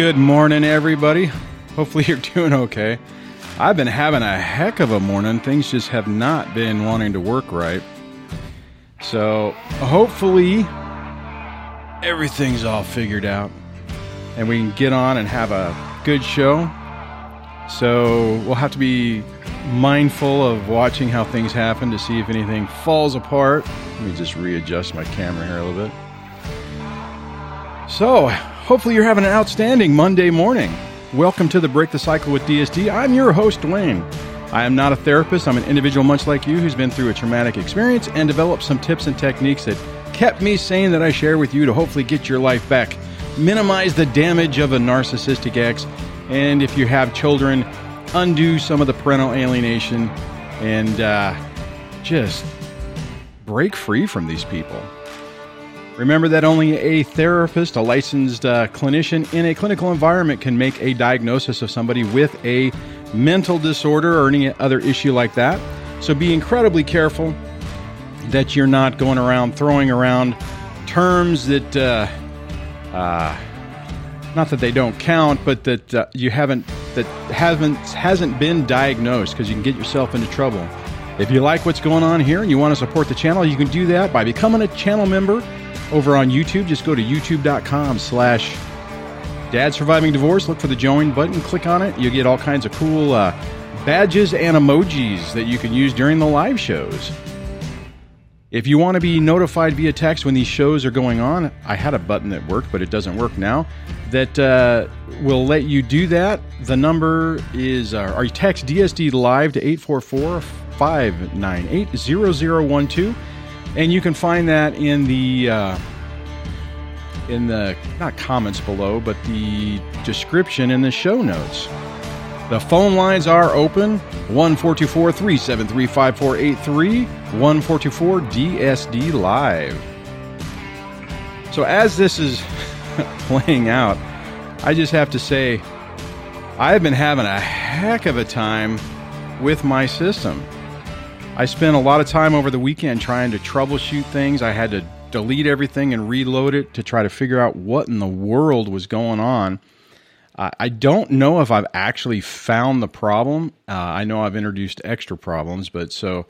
Good morning, everybody. Hopefully, you're doing okay. I've been having a heck of a morning. Things just have not been wanting to work right. So, hopefully, everything's all figured out and we can get on and have a good show. So, we'll have to be mindful of watching how things happen to see if anything falls apart. Let me just readjust my camera here a little bit. So, hopefully, you're having an outstanding Monday morning. Welcome to the Break the Cycle with DSD. I'm your host, Dwayne. I am not a therapist. I'm an individual much like you who's been through a traumatic experience and developed some tips and techniques that kept me sane that I share with you to hopefully get your life back, minimize the damage of a narcissistic ex, and if you have children, undo some of the parental alienation and uh, just break free from these people. Remember that only a therapist, a licensed uh, clinician in a clinical environment can make a diagnosis of somebody with a mental disorder or any other issue like that. So be incredibly careful that you're not going around throwing around terms that, uh, uh, not that they don't count, but that uh, you haven't that haven't hasn't been diagnosed because you can get yourself into trouble. If you like what's going on here and you want to support the channel, you can do that by becoming a channel member over on YouTube. Just go to youtube.com slash dad surviving divorce. Look for the join button, click on it. You'll get all kinds of cool uh, badges and emojis that you can use during the live shows. If you want to be notified via text when these shows are going on, I had a button that worked, but it doesn't work now. That uh, will let you do that. The number is, uh, text DSD live to 844 598 0012. And you can find that in the, uh, in the, not comments below, but the description in the show notes. The phone lines are open 1424 373 5483 1424 DSD Live. So, as this is playing out, I just have to say, I've been having a heck of a time with my system. I spent a lot of time over the weekend trying to troubleshoot things. I had to delete everything and reload it to try to figure out what in the world was going on. I don't know if I've actually found the problem. Uh, I know I've introduced extra problems, but so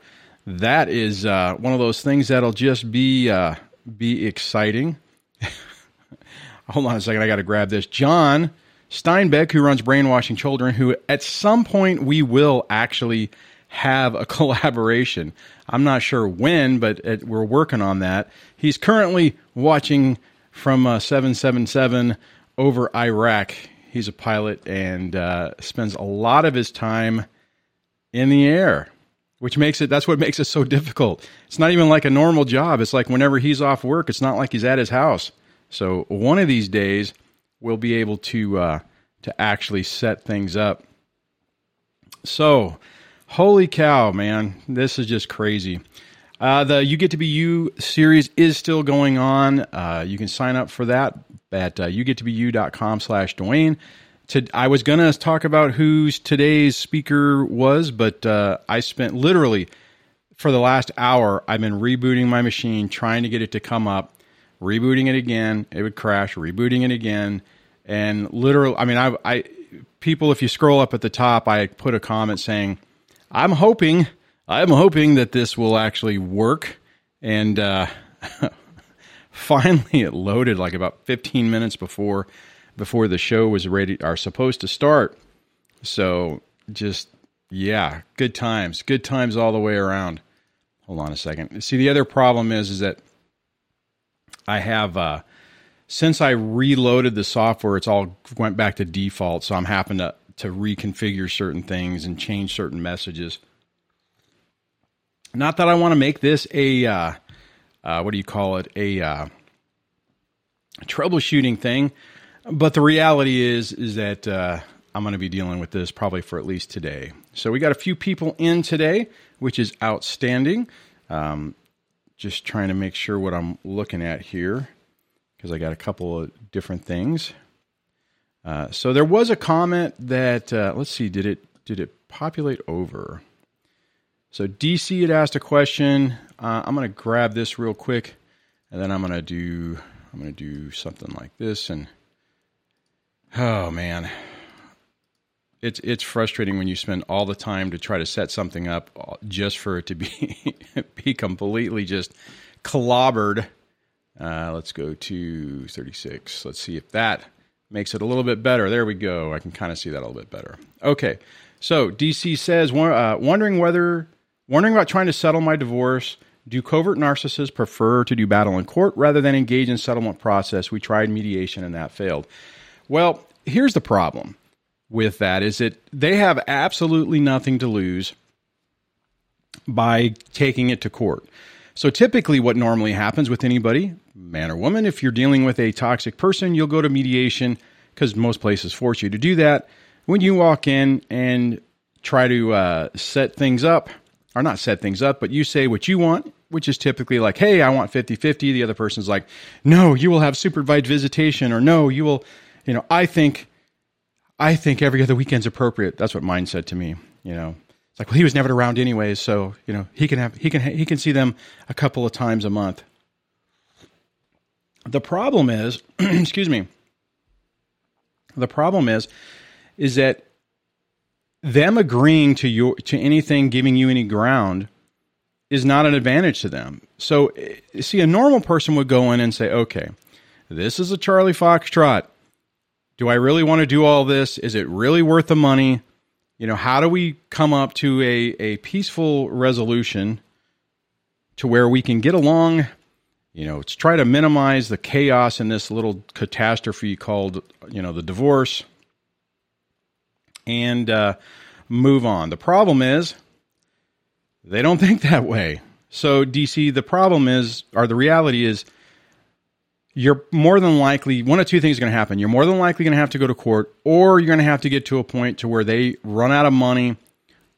that is uh, one of those things that'll just be uh, be exciting. Hold on a second, I got to grab this. John Steinbeck, who runs Brainwashing Children, who at some point we will actually have a collaboration. I'm not sure when, but it, we're working on that. He's currently watching from uh, 777 over Iraq He's a pilot and uh, spends a lot of his time in the air, which makes it that's what makes it so difficult. It's not even like a normal job. It's like whenever he's off work, it's not like he's at his house. So one of these days, we'll be able to uh, to actually set things up. So, holy cow, man, this is just crazy. Uh, the You Get to Be You series is still going on. Uh, you can sign up for that at uh, yougettobeyou.com slash Dwayne. I was going to talk about who today's speaker was, but uh, I spent literally for the last hour, I've been rebooting my machine, trying to get it to come up, rebooting it again. It would crash, rebooting it again. And literally, I mean, I, I people, if you scroll up at the top, I put a comment saying, I'm hoping, I'm hoping that this will actually work. And uh, finally it loaded like about 15 minutes before before the show was ready are supposed to start. So just yeah, good times, good times all the way around. Hold on a second. See, the other problem is is that I have uh, since I reloaded the software, it's all went back to default. So I'm having to to reconfigure certain things and change certain messages. Not that I want to make this a uh, uh, what do you call it a uh, troubleshooting thing, but the reality is is that uh, I'm going to be dealing with this probably for at least today. So we got a few people in today, which is outstanding. Um, just trying to make sure what I'm looking at here because I got a couple of different things. Uh, so there was a comment that uh, let's see, did it did it populate over? So DC had asked a question. Uh, I'm going to grab this real quick, and then I'm going to do I'm going to do something like this and Oh man, it's it's frustrating when you spend all the time to try to set something up just for it to be be completely just clobbered. Uh, let's go to 36. Let's see if that makes it a little bit better. There we go. I can kind of see that a little bit better. Okay, so DC says uh, wondering whether wondering about trying to settle my divorce. Do covert narcissists prefer to do battle in court rather than engage in settlement process? We tried mediation and that failed. Well, here's the problem with that is that they have absolutely nothing to lose by taking it to court. So typically what normally happens with anybody, man or woman, if you're dealing with a toxic person, you'll go to mediation because most places force you to do that. When you walk in and try to uh, set things up, or not set things up, but you say what you want, which is typically like, hey, I want 50 50. The other person's like, no, you will have supervised visitation, or no, you will, you know, I think I think every other weekend's appropriate. That's what mine said to me. You know, it's like, well, he was never around anyways, so you know, he can have he can he can see them a couple of times a month. The problem is, excuse me. The problem is, is that them agreeing to your to anything giving you any ground is not an advantage to them. So, eh, see, a normal person would go in and say, okay, this is a Charlie Foxtrot do I really want to do all this? Is it really worth the money? You know, how do we come up to a, a peaceful resolution to where we can get along? You know, let's try to minimize the chaos in this little catastrophe called, you know, the divorce and uh, move on. The problem is they don't think that way. So, DC, the problem is, or the reality is, you're more than likely one of two things is going to happen. You're more than likely going to have to go to court, or you're going to have to get to a point to where they run out of money,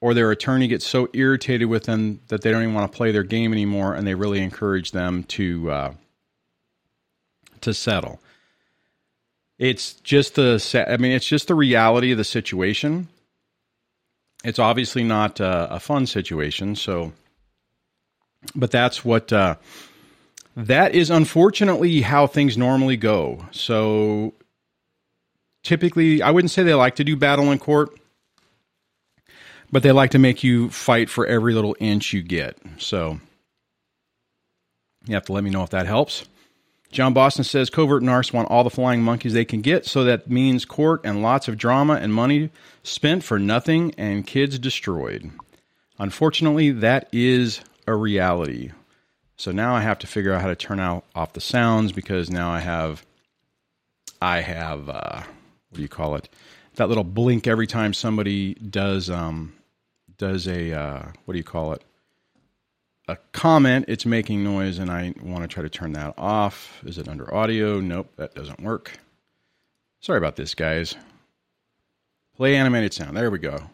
or their attorney gets so irritated with them that they don't even want to play their game anymore, and they really encourage them to uh, to settle. It's just the I mean, it's just the reality of the situation. It's obviously not uh, a fun situation, so, but that's what. Uh, that is unfortunately how things normally go. So typically, I wouldn't say they like to do battle in court, but they like to make you fight for every little inch you get. So you have to let me know if that helps. John Boston says covert narcs want all the flying monkeys they can get, so that means court and lots of drama and money spent for nothing and kids destroyed. Unfortunately, that is a reality. So now I have to figure out how to turn out off the sounds because now I have I have uh, what do you call it? That little blink every time somebody does um, does a uh, what do you call it? A comment. It's making noise, and I want to try to turn that off. Is it under audio? Nope, that doesn't work. Sorry about this, guys. Play animated sound. There we go.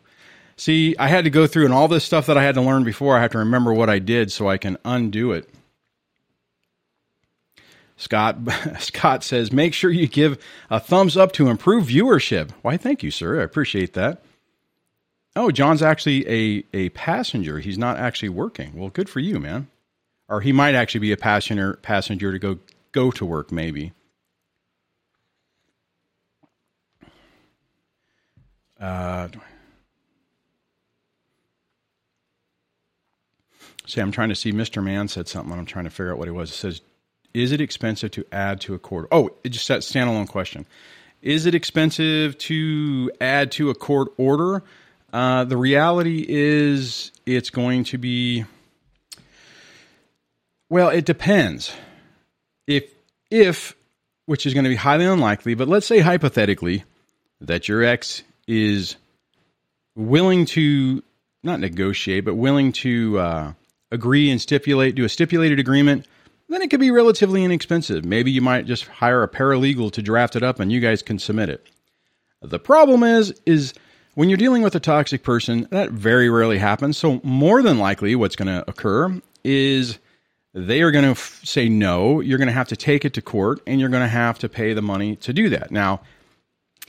See, I had to go through and all this stuff that I had to learn before, I have to remember what I did so I can undo it. Scott Scott says, make sure you give a thumbs up to improve viewership. Why, thank you, sir. I appreciate that. Oh, John's actually a, a passenger. He's not actually working. Well, good for you, man. Or he might actually be a passenger passenger to go go to work, maybe. Uh, See, I'm trying to see. Mr. Man said something. I'm trying to figure out what it was. It says, "Is it expensive to add to a court?" Oh, it just said standalone question. Is it expensive to add to a court order? Uh, the reality is, it's going to be. Well, it depends. If if which is going to be highly unlikely, but let's say hypothetically that your ex is willing to not negotiate, but willing to uh, agree and stipulate, do a stipulated agreement, then it could be relatively inexpensive. Maybe you might just hire a paralegal to draft it up and you guys can submit it. The problem is, is when you're dealing with a toxic person, that very rarely happens. So more than likely what's going to occur is they are going to f- say no. You're going to have to take it to court and you're going to have to pay the money to do that. Now,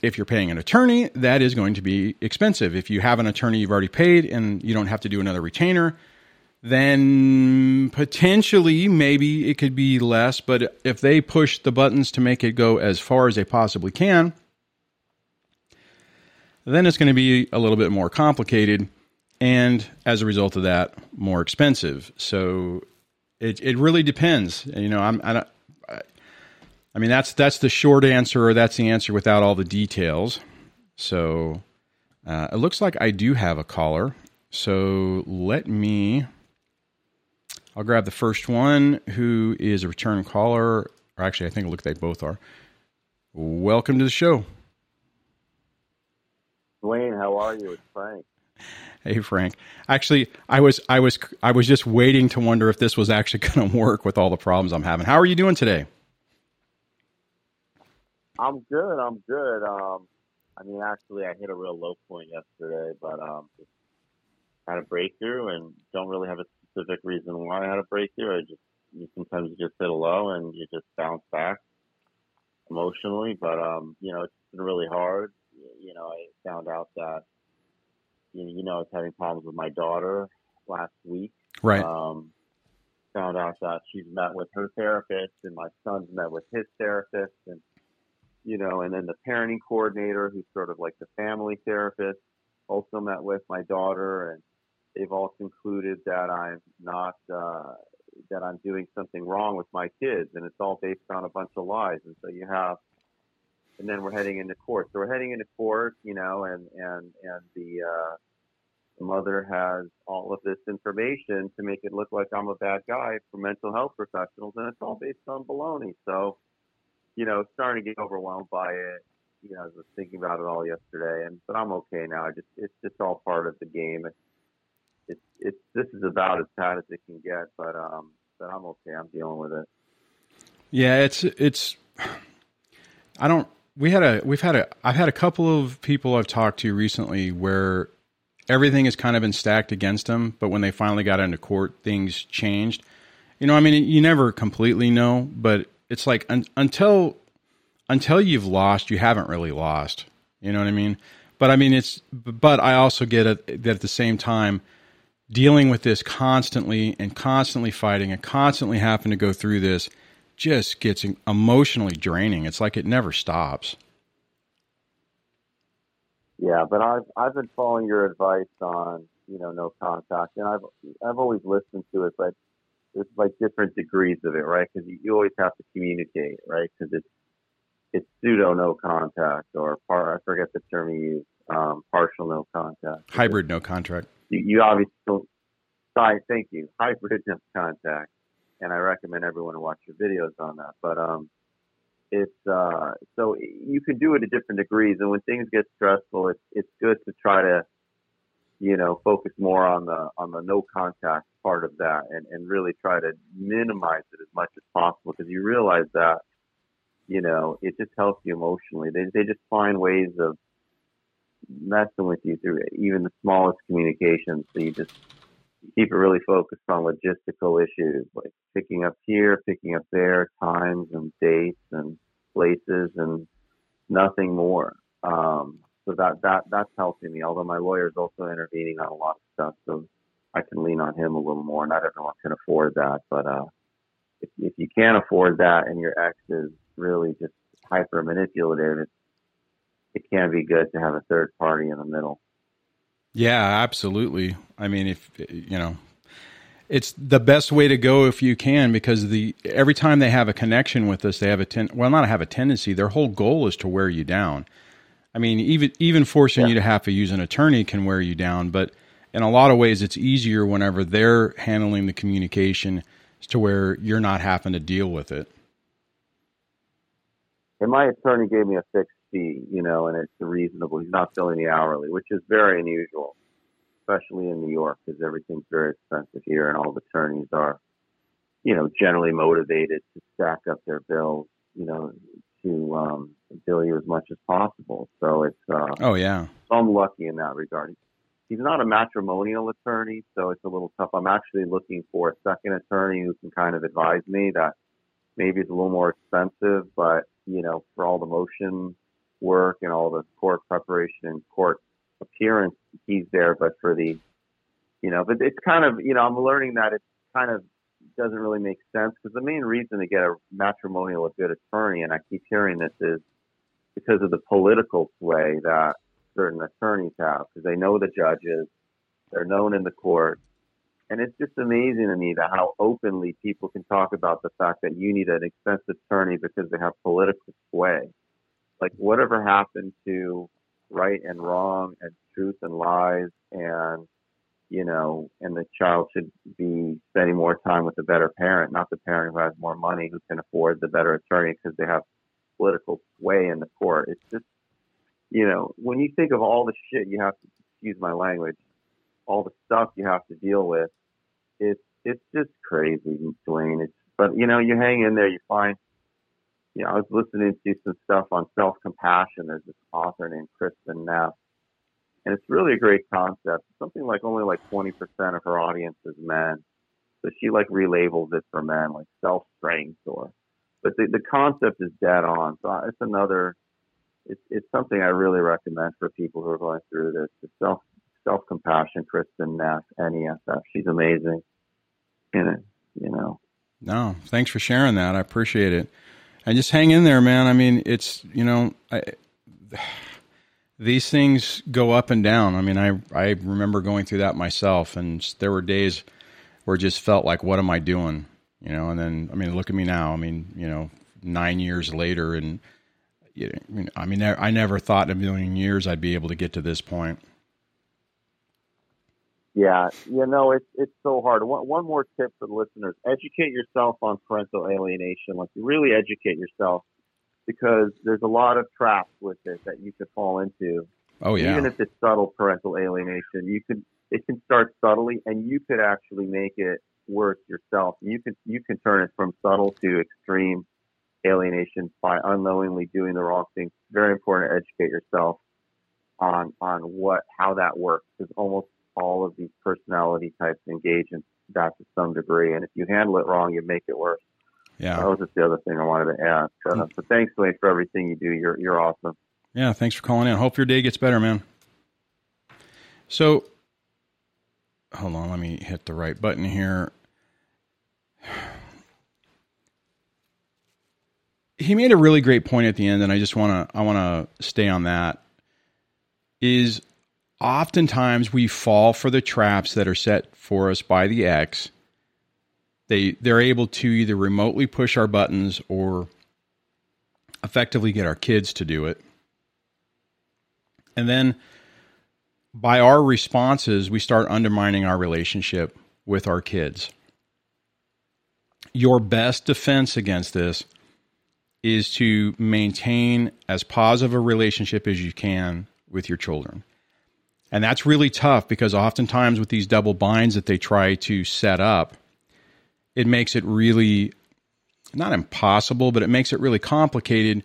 if you're paying an attorney, that is going to be expensive. If you have an attorney you've already paid and you don't have to do another retainer, then potentially maybe it could be less. But if they push the buttons to make it go as far as they possibly can, then it's going to be a little bit more complicated, and as a result of that, more expensive. So it it really depends. You know, I'm I, I mean that's that's the short answer, or that's the answer without all the details. So uh, it looks like I do have a caller. So let me. I'll grab the first one who is a return caller. Or actually, I think like they both are. Welcome to the show. Dwayne, how are you? It's Frank. Hey Frank. Actually, I was I was I was just waiting to wonder if this was actually going to work with all the problems I'm having. How are you doing today? I'm good. I'm good. Um, I mean, actually, I hit a real low point yesterday, but um, had a breakthrough, and don't really have a specific reason why I had a breakthrough. I just you sometimes you just hit a low and you just bounce back emotionally, but um, you know, it's been really hard. You know, I found out that you know, I was having problems with my daughter last week. Right. Um, found out that she's met with her therapist, and my son's met with his therapist, and you know, and then the parenting coordinator, who's sort of like the family therapist, also met with my daughter, and they've all concluded that I'm not uh, that I'm doing something wrong with my kids, and it's all based on a bunch of lies. And so you have, and then we're heading into court. So we're heading into court, you know, and and and the uh, mother has all of this information to make it look like I'm a bad guy for mental health professionals, and it's all based on baloney. So, you know, starting to get overwhelmed by it. You know, I was thinking about it all yesterday, and but I'm okay now. I just it's just all part of the game. It's it's it's this is about as bad as it can get, but um, but I'm okay. I'm dealing with it. Yeah, it's it's. I don't. We had a we've had a I've had a couple of people I've talked to recently where everything has kind of been stacked against them, but when they finally got into court, things changed. You know, I mean, you never completely know, but it's like un- until until you've lost, you haven't really lost. You know what I mean? But I mean, it's but I also get it that at the same time dealing with this constantly and constantly fighting and constantly having to go through this just gets emotionally draining. It's like it never stops. Yeah, but I've I've been following your advice on you know no contact, and I've I've always listened to it, but it's like different degrees of it, right? Because you, you always have to communicate, right? Because it's it's pseudo no contact or par, I forget the term you use, um, partial no contact, hybrid no contact you, you obviously sorry, thank you. Hybrid no contact, and I recommend everyone to watch your videos on that. But um, it's uh, so you can do it at different degrees, and when things get stressful, it's it's good to try to you know focus more on the on the no contact part of that, and and really try to minimize it as much as possible because you realize that you know it just helps you emotionally. They they just find ways of messing with you through even the smallest communications. So you just keep it really focused on logistical issues like picking up here, picking up there, times and dates and places and nothing more. Um, so that, that, that's helping me. Although my lawyer is also intervening on a lot of stuff. So I can lean on him a little more. Not everyone can afford that, but, uh, if, if you can't afford that and your ex is really just hyper manipulative, it's it can be good to have a third party in the middle. Yeah, absolutely. I mean, if you know, it's the best way to go if you can because the every time they have a connection with us, they have a ten, well, not have a tendency. Their whole goal is to wear you down. I mean, even even forcing yeah. you to have to use an attorney can wear you down, but in a lot of ways, it's easier whenever they're handling the communication to where you're not having to deal with it. And my attorney gave me a fixed you know, and it's reasonable. He's not billing the hourly, which is very unusual, especially in New York because everything's very expensive here, and all the attorneys are, you know, generally motivated to stack up their bills, you know, to um, bill you as much as possible. So it's uh, oh yeah, so I'm lucky in that regard. He's not a matrimonial attorney, so it's a little tough. I'm actually looking for a second attorney who can kind of advise me that maybe it's a little more expensive, but you know, for all the motion work and all the court preparation and court appearance, he's there. But for the, you know, but it's kind of, you know, I'm learning that it kind of doesn't really make sense because the main reason to get a matrimonial a good attorney, and I keep hearing this, is because of the political sway that certain attorneys have because they know the judges, they're known in the court, and it's just amazing to me that how openly people can talk about the fact that you need an expensive attorney because they have political sway. Like whatever happened to right and wrong and truth and lies and you know, and the child should be spending more time with the better parent, not the parent who has more money who can afford the better attorney because they have political sway in the court. It's just, you know, when you think of all the shit you have to, excuse my language, all the stuff you have to deal with, it's it's just crazy, Dwayne. It's but you know, you hang in there, you find. You know, I was listening to some stuff on self compassion. There's this author named Kristin Neff, and it's really a great concept. Something like only like 20% of her audience is men. So she like relabels it for men, like self strength or, but the, the concept is dead on. So uh, it's another, it's, it's something I really recommend for people who are going through this. The self, self compassion, Kristin Neff, NESF. She's amazing in you know. No, thanks for sharing that. I appreciate it. And just hang in there, man. I mean, it's, you know, I, these things go up and down. I mean, I I remember going through that myself, and there were days where it just felt like, what am I doing? You know, and then I mean, look at me now. I mean, you know, nine years later, and you know, I mean, I never thought in a million years I'd be able to get to this point. Yeah, you know, it's it's so hard. One, one more tip for the listeners: educate yourself on parental alienation. Like, really educate yourself because there's a lot of traps with it that you could fall into. Oh yeah. Even if it's subtle parental alienation, you could it can start subtly, and you could actually make it worse yourself. You can you can turn it from subtle to extreme alienation by unknowingly doing the wrong thing. It's very important to educate yourself on on what how that works because almost all of these personality types engage in that to some degree, and if you handle it wrong, you make it worse. Yeah, that was just the other thing I wanted to ask. Uh, mm. but thanks, Wayne, for everything you do. You're you're awesome. Yeah, thanks for calling in. Hope your day gets better, man. So, hold on, let me hit the right button here. He made a really great point at the end, and I just want to I want to stay on that. Is oftentimes we fall for the traps that are set for us by the ex they they're able to either remotely push our buttons or effectively get our kids to do it. And then by our responses, we start undermining our relationship with our kids. Your best defense against this is to maintain as positive a relationship as you can with your children. And that's really tough because oftentimes with these double binds that they try to set up, it makes it really not impossible, but it makes it really complicated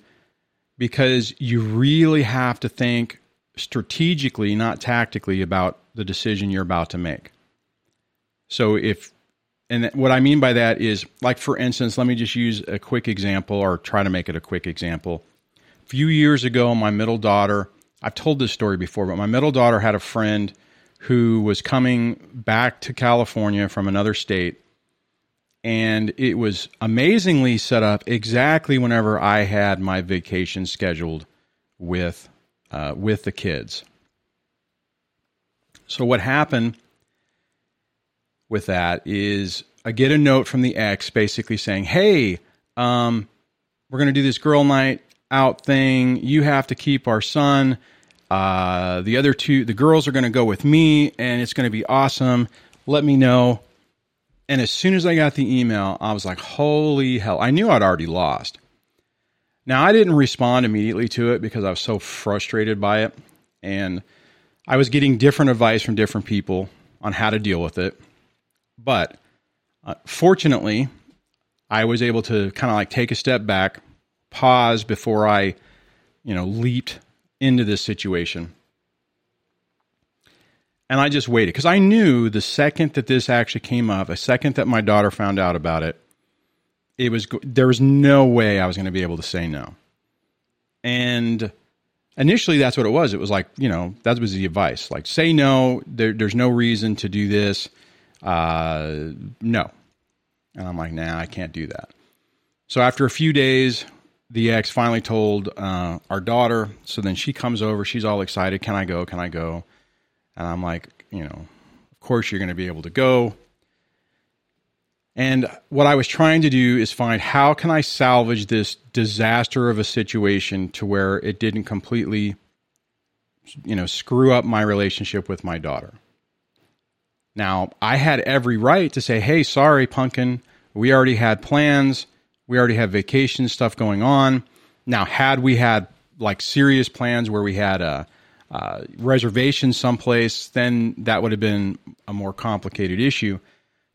because you really have to think strategically, not tactically, about the decision you're about to make. So if and what I mean by that is, like for instance, let me just use a quick example or try to make it a quick example. A few years ago, my middle daughter, I've told this story before, but my middle daughter had a friend who was coming back to California from another state and it was amazingly set up exactly whenever I had my vacation scheduled with uh, with the kids. So what happened with that is I get a note from the ex basically saying, "Hey, um, we're going to do this girl night out thing. You have to keep our son. Uh, the other two, the girls are going to go with me, and it's going to be awesome. Let me know." And as soon as I got the email, I was like, holy hell. I knew I'd already lost. Now, I didn't respond immediately to it because I was so frustrated by it. And I was getting different advice from different people on how to deal with it. But uh, fortunately, I was able to kind of like take a step back, pause before I, you know, leaped into this situation and I just waited because I knew the second that this actually came up, a second that my daughter found out about it, it was there was no way I was going to be able to say no. And initially, that's what it was. It was like you know that was the advice, like say no. There, there's no reason to do this. Uh, no, and I'm like, nah, I can't do that. So after a few days, the ex finally told uh, our daughter. So then she comes over. She's all excited. Can I go? Can I go? And I'm like, you know, of course you're going to be able to go. And what I was trying to do is find how can I salvage this disaster of a situation to where it didn't completely, you know, screw up my relationship with my daughter. Now, I had every right to say, hey, sorry, pumpkin. We already had plans. We already have vacation stuff going on. Now, had we had like serious plans where we had a, a reservation someplace, then that would have been a more complicated issue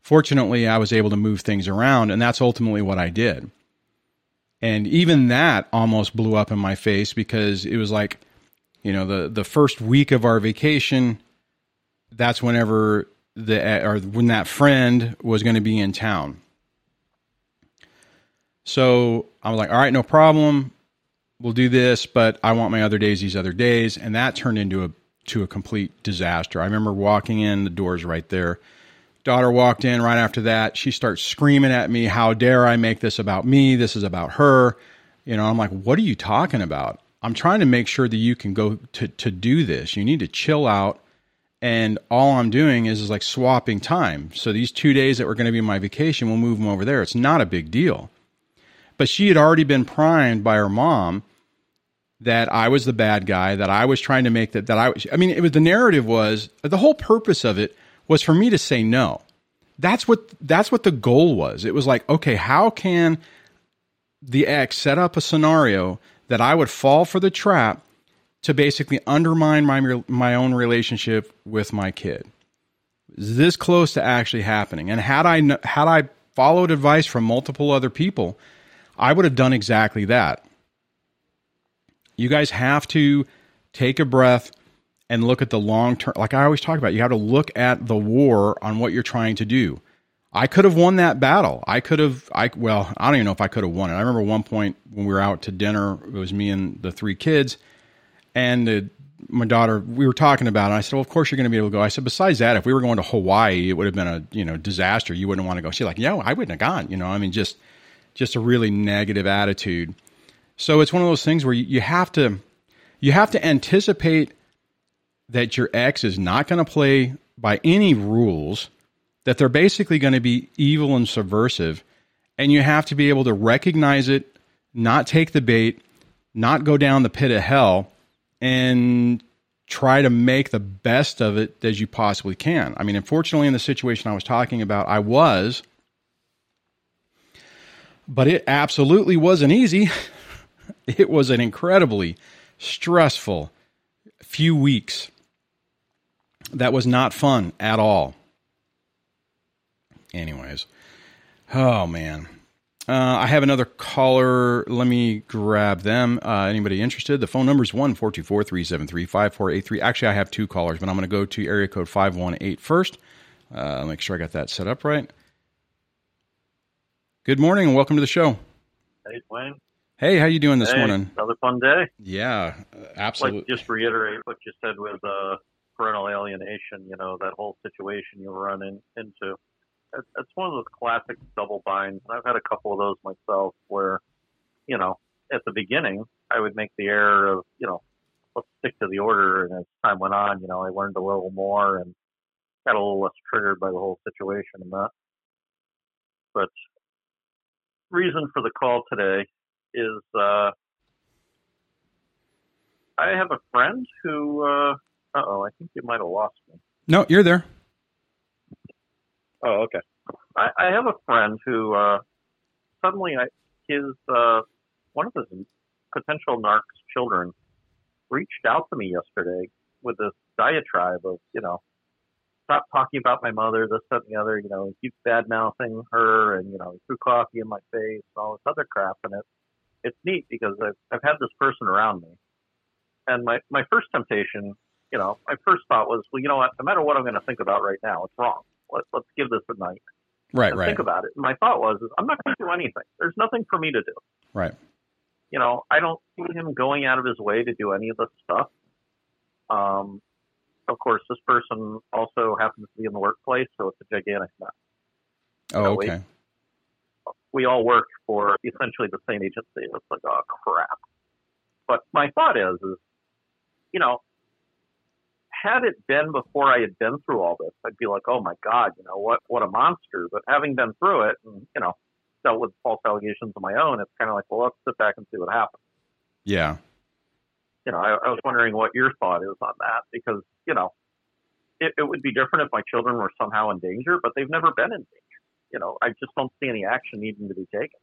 fortunately, I was able to move things around, and that's ultimately what I did. And even that almost blew up in my face because it was like, you know, the the first week of our vacation, that's whenever the or when that friend was going to be in town. So I was like, all right, no problem. We'll do this, but I want my other days these other days, and that turned into a to a complete disaster. I remember walking in, the doors right there Daughter walked in right after that. She starts screaming at me, How dare I make this about me? This is about her. You know, I'm like, What are you talking about? I'm trying to make sure that you can go to, to do this. You need to chill out. And all I'm doing is, is like swapping time. So these two days that were going to be my vacation, we'll move them over there. It's not a big deal. But she had already been primed by her mom that I was the bad guy, that I was trying to make that, that I was, I mean, it was the narrative was the whole purpose of it was for me to say no. That's what that's what the goal was. It was like, okay, how can the ex set up a scenario that I would fall for the trap to basically undermine my my own relationship with my kid? This close to actually happening. And had I had I followed advice from multiple other people, I would have done exactly that. You guys have to take a breath and look at the long term. Like I always talk about, you have to look at the war on what you're trying to do. I could have won that battle. I could have, I well, I don't even know if I could have won it. I remember one point when we were out to dinner, it was me and the three kids, and the, my daughter, we were talking about it. I said, well, of course you're going to be able to go. I said, besides that, if we were going to Hawaii, it would have been a, you know, disaster. You wouldn't want to go. She's like, yeah, I wouldn't have gone. You know, I mean, just, just a really negative attitude. So it's one of those things where you, have to, you have to anticipate that your ex is not going to play by any rules, that they're basically going to be evil and subversive. And you have to be able to recognize it, not take the bait, not go down the pit of hell, and try to make the best of it as you possibly can. I mean, unfortunately, in the situation I was talking about, I was, but it absolutely wasn't easy. It was an incredibly stressful few weeks that was not fun at all. Anyways, oh man. Uh, I have another caller. Let me grab them. Uh, anybody interested? The phone number is 1 373 5483. Actually, I have two callers, but I'm going to go to area code 518 first. Uh, make sure I got that set up right. Good morning and welcome to the show. Hey, Dwayne. Hey, how you doing this hey, morning? Another fun day. Yeah, absolutely. Like just reiterate what you said with uh, parental alienation, you know, that whole situation you run in, into. It's one of those classic double binds. I've had a couple of those myself where, you know, at the beginning, I would make the error of, you know, let's stick to the order. And as time went on, you know, I learned a little more and got a little less triggered by the whole situation and that. But reason for the call today is uh, I have a friend who uh, uh oh, I think you might have lost me. No, you're there. Oh, okay. I, I have a friend who uh, suddenly I, his uh, one of his potential narc's children reached out to me yesterday with this diatribe of you know stop talking about my mother, this, that, and the other. You know, he keeps bad mouthing her, and you know, he threw coffee in my face, and all this other crap. And it, it's neat because I've I've had this person around me, and my my first temptation you know, my first thought was, well, you know what? No matter what I'm going to think about right now, it's wrong. Let, let's give this a night. Right, right. Think about it. And my thought was, is I'm not going to do anything. There's nothing for me to do. Right. You know, I don't see him going out of his way to do any of this stuff. Um, of course, this person also happens to be in the workplace, so it's a gigantic mess. Oh, okay. we all work for essentially the same agency. It's like, oh crap. But my thought is, is, you know, had it been before I had been through all this, I'd be like, oh my God, you know, what, what a monster. But having been through it and, you know, dealt with false allegations of my own, it's kind of like, well, let's sit back and see what happens. Yeah. You know, I, I was wondering what your thought is on that because, you know, it, it would be different if my children were somehow in danger, but they've never been in danger. You know, I just don't see any action needing to be taken.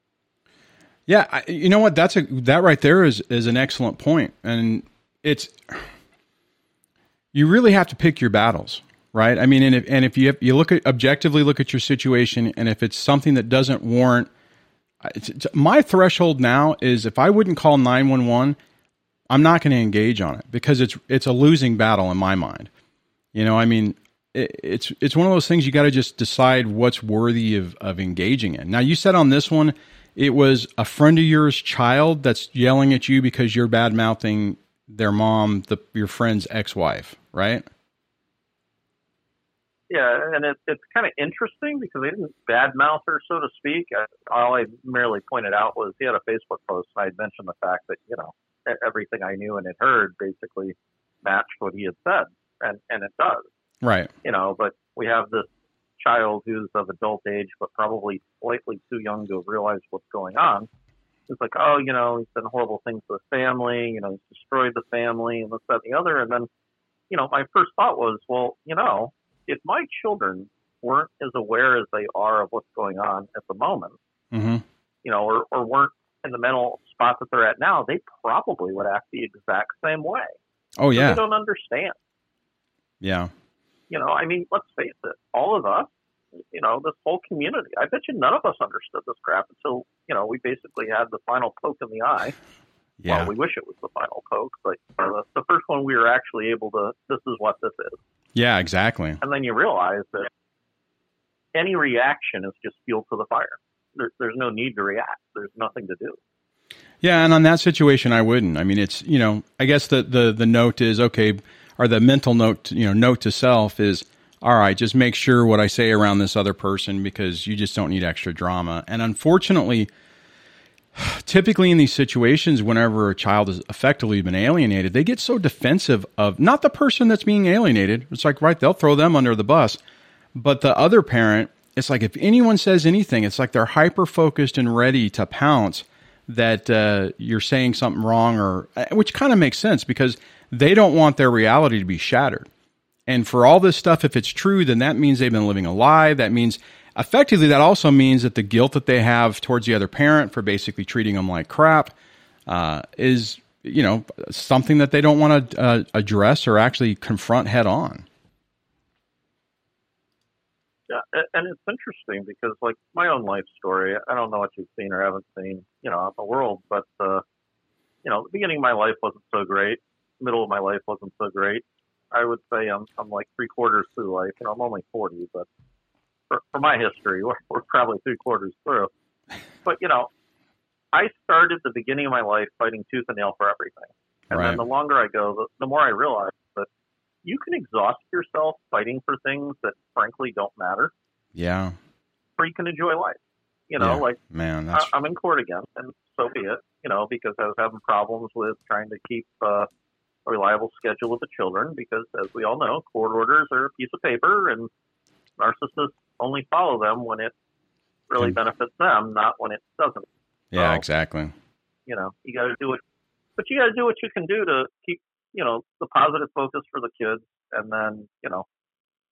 Yeah, I, you know what? That's a that right there is is an excellent point, and it's you really have to pick your battles, right? I mean, and if and if you have, you look at objectively look at your situation, and if it's something that doesn't warrant, it's, it's, my threshold now is if I wouldn't call nine one one, I'm not going to engage on it because it's it's a losing battle in my mind. You know, I mean, it, it's it's one of those things you got to just decide what's worthy of of engaging in. Now, you said on this one, it was a friend of yours child that's yelling at you because you're bad mouthing their mom, the your friend's ex wife, right? Yeah, and it, it's kind of interesting because they didn't badmouth her, so to speak. All I merely pointed out was he had a Facebook post. And I mentioned the fact that you know everything I knew and had heard basically matched what he had said, and and it does. Right. You know, but we have this child who's of adult age, but probably slightly too young to realize what's going on. It's like, oh, you know, he's done horrible things to the family, you know, he's destroyed the family and this, that, and the other. And then, you know, my first thought was, well, you know, if my children weren't as aware as they are of what's going on at the moment, mm-hmm. you know, or, or weren't in the mental spot that they're at now, they probably would act the exact same way. Oh, yeah. they don't understand. Yeah. You know, I mean, let's face it, all of us, you know, this whole community, I bet you none of us understood this crap until, you know, we basically had the final poke in the eye. Yeah. Well, we wish it was the final poke, but uh, the first one we were actually able to, this is what this is. Yeah, exactly. And then you realize that any reaction is just fuel to the fire. There, there's no need to react. There's nothing to do. Yeah, and on that situation, I wouldn't. I mean, it's you know, I guess the the the note is okay, or the mental note, you know, note to self is all right. Just make sure what I say around this other person because you just don't need extra drama. And unfortunately, typically in these situations, whenever a child has effectively been alienated, they get so defensive of not the person that's being alienated. It's like right, they'll throw them under the bus, but the other parent. It's like if anyone says anything, it's like they're hyper focused and ready to pounce that uh, you're saying something wrong, or uh, which kind of makes sense because they don't want their reality to be shattered. And for all this stuff, if it's true, then that means they've been living a lie. That means effectively, that also means that the guilt that they have towards the other parent for basically treating them like crap uh, is, you know, something that they don't want to uh, address or actually confront head on. Yeah, and it's interesting because, like my own life story, I don't know what you've seen or haven't seen, you know, out in the world, but uh, you know, the beginning of my life wasn't so great. Middle of my life wasn't so great. I would say I'm I'm like three quarters through life. You know, I'm only 40, but for, for my history, we're, we're probably three quarters through. But you know, I started the beginning of my life fighting tooth and nail for everything, and Right. then the longer I go, the, the more I realize you can exhaust yourself fighting for things that frankly don't matter, Yeah, or you can enjoy life. You know, Yeah. like man, I, I'm in court again, and so be it. You know, because I was having problems with trying to keep uh, a reliable schedule with the children. Because, as we all know, court orders are a piece of paper, and narcissists only follow them when it really benefits them, not when it doesn't. yeah, so- exactly. You know, you got to do it, but you got to do what you can do to keep, you know, the positive focus for the kids, and then, you know,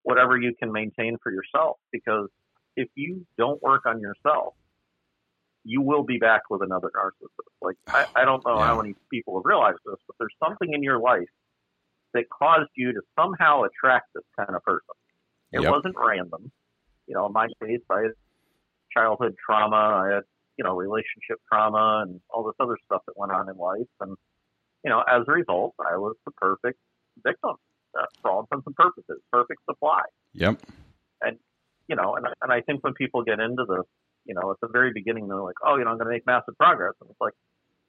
whatever you can maintain for yourself. Because if you don't work on yourself, you will be back with another narcissist. Like I, I don't know how many people have realized this, but there's something in your life that caused you to somehow attract this kind of person. It Yep. wasn't random. You know, in my case, I had childhood trauma, I had, you know, relationship trauma and all this other stuff that went on in life. And, you know, as a result, I was the perfect victim uh, for all intents and purposes, perfect supply Yep. And you know, and and I think when people get into this, you know, at the very beginning, they're like, oh, you know, I'm going to make massive progress, and it's like,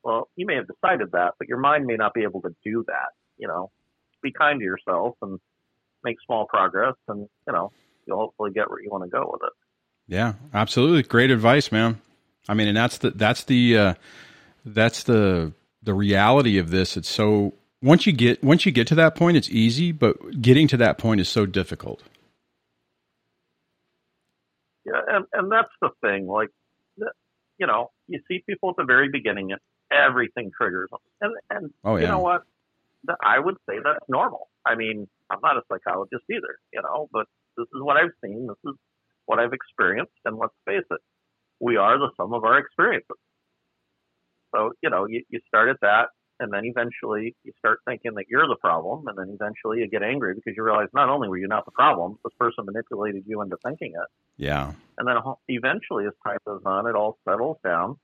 well, you may have decided that, but your mind may not be able to do that. You know, be kind to yourself and make small progress, and you know, you'll hopefully get where you want to go with it. Yeah, absolutely. Great advice, man. I mean, and that's the that's the uh, that's the the reality of this. It's so once you get once you get to that point, it's easy, but getting to that point is so difficult. Yeah, and and that's the thing. Like, you know, you see people at the very beginning, and everything triggers them. And and oh, yeah. you know what? I would say that's normal. I mean, I'm not a psychologist either, you know, but this is what I've seen. This is what I've experienced, and let's face it, we are the sum of our experiences. So, you know, you, you start at that, and then eventually you start thinking that you're the problem, and then eventually you get angry because you realize not only were you not the problem, this person manipulated you into thinking it. Yeah. And then eventually, as time goes on, it all settles down.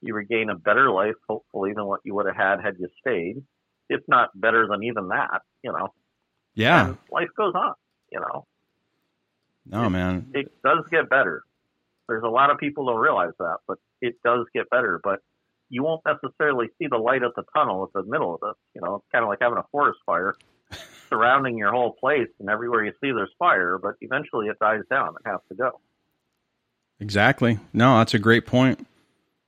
You regain a better life, hopefully, than what you would have had had you stayed, if not better than even that, you know. Yeah. And life goes on, you know. No, it, man. It does get better. There's a lot of people don't realize that, but it does get better. But you won't necessarily see the light at the tunnel at the middle of this. You know, it's kind of like having a forest fire surrounding your whole place, and everywhere you see there's fire, but eventually it dies down. It has to go. Exactly. No, that's a great point.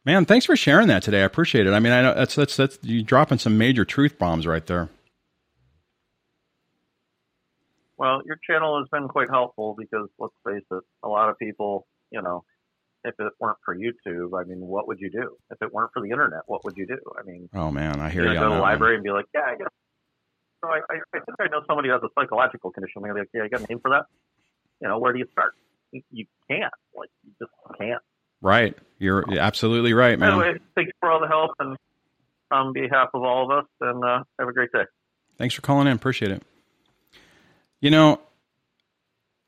Man, thanks for sharing that today. I appreciate it. I mean, I know that's that's that's you dropping some major truth bombs right there. Well, your channel has been quite helpful because let's face it, a lot of people, you know, if it weren't for YouTube, I mean, what would you do? If it weren't for the internet, what would you do? I mean, oh man, I hear you. you go to the library one. and be like, yeah, I guess. So I, I, I think I know somebody who has a psychological condition. Maybe like, yeah, you got a name for that? You know, where do you start? You, you can't. Like, you just can't. Right. You're absolutely right, man. Anyway, thanks for all the help and on behalf of all of us, and uh, have a great day. Thanks for calling in. Appreciate it. You know,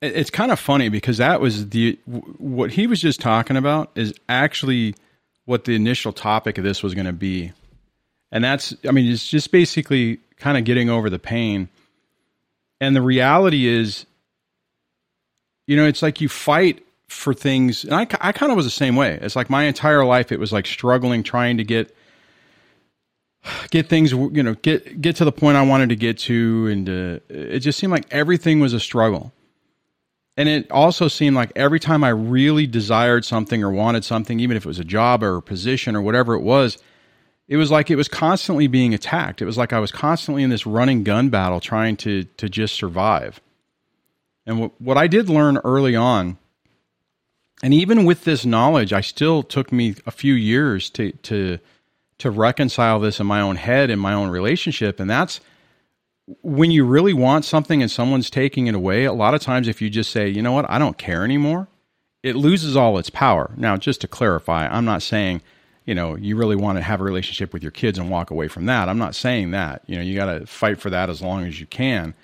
it's kind of funny because that was the what he was just talking about is actually what the initial topic of this was going to be. And that's I mean it's just basically kind of getting over the pain. And the reality is you know, it's like you fight for things and I I kind of was the same way. It's like my entire life it was like struggling trying to get get things you know get get to the point I wanted to get to and uh, it just seemed like everything was a struggle and it also seemed like every time I really desired something or wanted something, even if it was a job or a position or whatever it was, it was like it was constantly being attacked. It was like I was constantly in this running gun battle trying to to just survive. And what, what I did learn early on, and even with this knowledge, I still took me a few years to to to reconcile this in my own head in my own relationship, and that's when you really want something and someone's taking it away, a lot of times if you just say, you know what, I don't care anymore, it loses all its power. Now, just to clarify, I'm not saying, you know, you really want to have a relationship with your kids and walk away from that. I'm not saying that. You know, you got to fight for that as long as you can.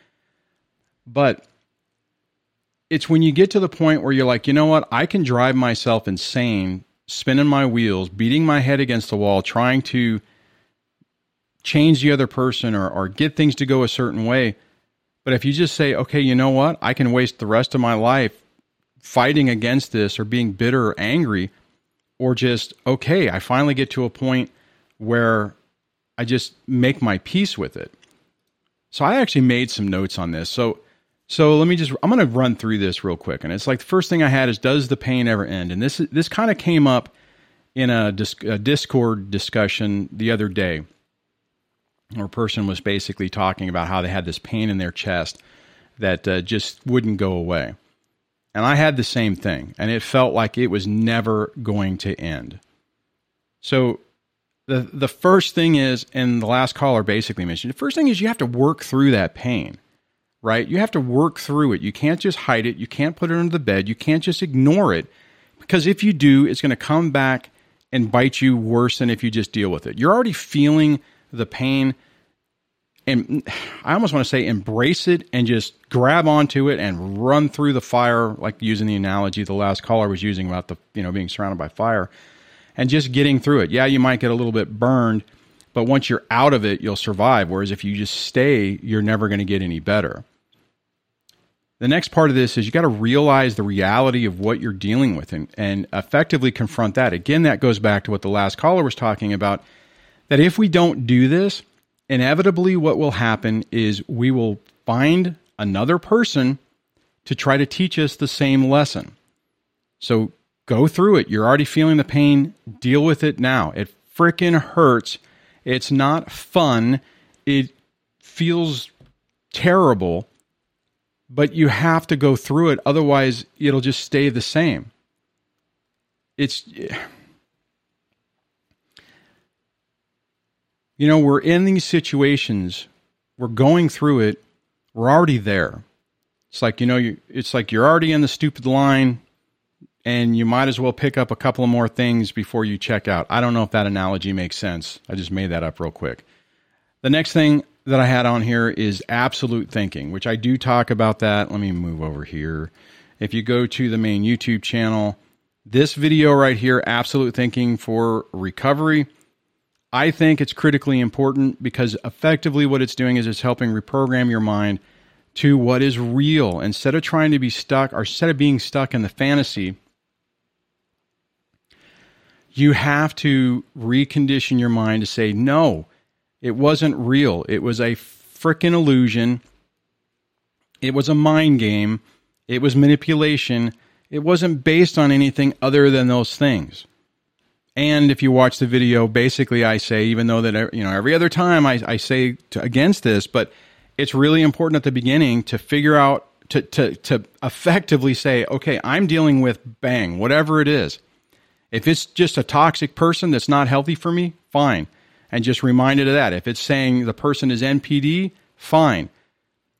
But it's when you get to the point where you're like, you know what, I can drive myself insane, spinning my wheels, beating my head against the wall, trying to change the other person or, or get things to go a certain way. But if you just say, okay, you know what? I can waste the rest of my life fighting against this or being bitter or angry, or just, okay, I finally get to a point where I just make my peace with it. So I actually made some notes on this. So so let me just I'm going to run through this real quick. And it's like the first thing I had is does the pain ever end? And this this kind of came up in a, a Discord discussion the other day or person was basically talking about how they had this pain in their chest that uh, just wouldn't go away. And I had the same thing, and it felt like it was never going to end. So the the first thing is, and the last caller basically mentioned, the first thing is you have to work through that pain, right? You have to work through it. You can't just hide it. You can't put it under the bed. You can't just ignore it, because if you do, it's going to come back and bite you worse than if you just deal with it. You're already feeling the pain and I almost want to say embrace it and just grab onto it and run through the fire, like using the analogy the last caller was using about the you know being surrounded by fire, and just getting through it. Yeah, you might get a little bit burned, but once you're out of it, you'll survive. Whereas if you just stay, you're never going to get any better. The next part of this is you got to realize the reality of what you're dealing with and, and effectively confront that. Again, that goes back to what the last caller was talking about. That if we don't do this, inevitably what will happen is we will find another person to try to teach us the same lesson. So go through it. You're already feeling the pain. Deal with it now. It freaking hurts. It's not fun. It feels terrible, but you have to go through it. Otherwise, it'll just stay the same. It's, you know, we're in these situations, we're going through it, we're already there. It's like, you know, you, it's like you're already in the stupid line and you might as well pick up a couple of more things before you check out. I don't know if that analogy makes sense. I just made that up real quick. The next thing that I had on here is absolute thinking, which I do talk about that. Let me move over here. If you go to the main YouTube channel, this video right here, absolute thinking for recovery, I think it's critically important because effectively what it's doing is it's helping reprogram your mind to what is real instead of trying to be stuck or instead of being stuck in the fantasy you have to recondition your mind to say, no, it wasn't real. It was a freaking illusion. It was a mind game. It was manipulation. It wasn't based on anything other than those things. And if you watch the video, basically I say, even though that you know every other time I, I say to, against this, but it's really important at the beginning to figure out to, to to effectively say, okay, I'm dealing with bang, whatever it is. If it's just a toxic person that's not healthy for me, fine. And just reminded of that. If it's saying the person is NPD, fine.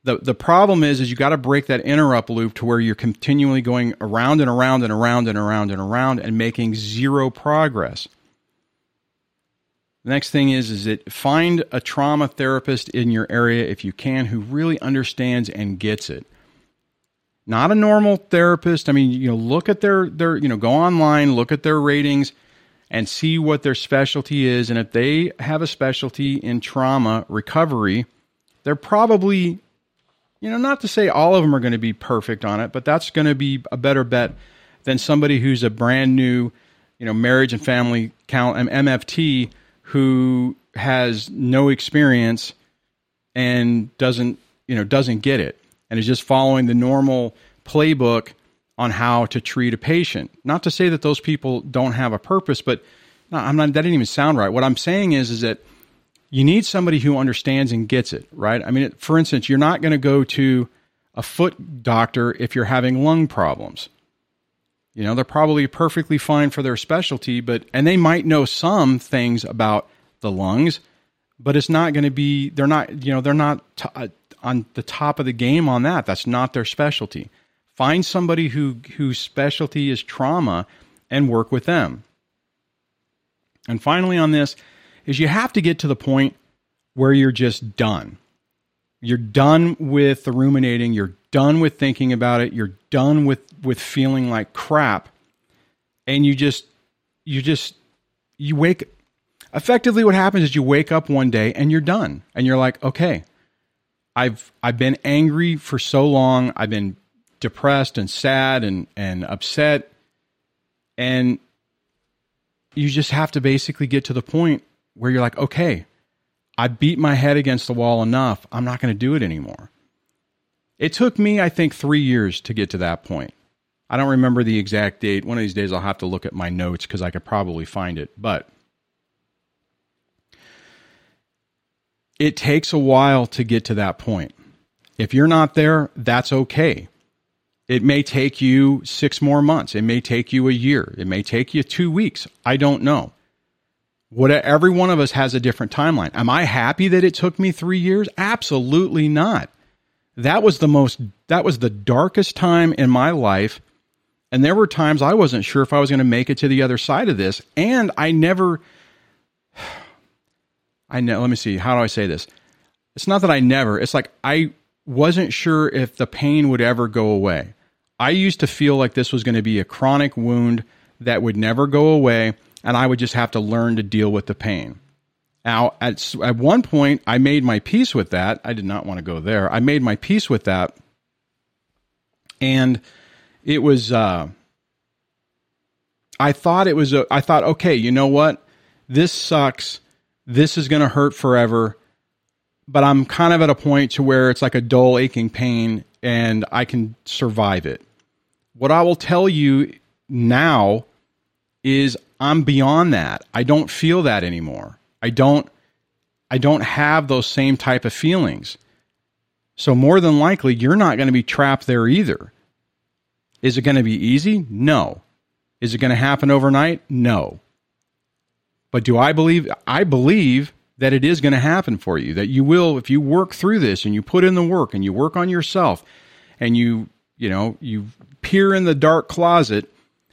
The the problem is is you got to break that interrupt loop to where you're continually going around and around and around and around and around and making zero progress. The next thing is is that find a trauma therapist in your area if you can who really understands and gets it not a normal therapist. I mean, you know, look at their their you know, go online, look at their ratings and see what their specialty is and if they have a specialty in trauma recovery, they're probably you know, not to say all of them are going to be perfect on it, but that's going to be a better bet than somebody who's a brand new, you know, marriage and family count MFT who has no experience and doesn't, you know, doesn't get it and is just following the normal playbook on how to treat a patient. Not to say that those people don't have a purpose, but I'm not. That didn't even sound right. What I'm saying is, is that you need somebody who understands and gets it. Right? I mean, for instance, you're not going to go to a foot doctor if you're having lung problems. You know, they're probably perfectly fine for their specialty, but and they might know some things about the lungs, but it's not going to be. They're not. You know, they're not t- uh, on the top of the game on that. That's not their specialty. Find somebody who whose specialty is trauma and work with them. And finally on this is you have to get to the point where you're just done. You're done with the ruminating, you're done with thinking about it, you're done with with feeling like crap. And you just you just you wake effectively what happens is you wake up one day and you're done and you're like, "Okay, I've I've been angry for so long. I've been depressed and sad and and upset and you just have to basically get to the point where you're like, "Okay, I beat my head against the wall enough. I'm not going to do it anymore." It took me, I think, 3 years to get to that point. I don't remember the exact date. One of these days I'll have to look at my notes cuz I could probably find it. But it takes a while to get to that point. If you're not there, that's okay. It may take you six more months. It may take you a year. It may take you two weeks. I don't know. What every one of us has a different timeline. Am I happy that it took me three years? Absolutely not. That was the most, that was the darkest time in my life. And there were times I wasn't sure if I was going to make it to the other side of this. And I never, I know. Let me see. How do I say this? It's not that I never. It's like I wasn't sure if the pain would ever go away. I used to feel like this was going to be a chronic wound that would never go away, and I would just have to learn to deal with the pain. Now, at, at one point, I made my peace with that. I did not want to go there. I made my peace with that. And it was, uh, I thought it was, a, I thought, okay, you know what? This sucks this is going to hurt forever. But I'm kind of at a point to where it's like a dull, aching pain and I can survive it. What I will tell you now is I'm beyond that. I don't feel that anymore. I don't I don't have those same type of feelings. So more than likely you're not going to be trapped there either. Is it going to be easy? No. Is it going to happen overnight? No. But do I believe I believe that it is going to happen for you that you will if you work through this and you put in the work and you work on yourself and you you know you peer in the dark closet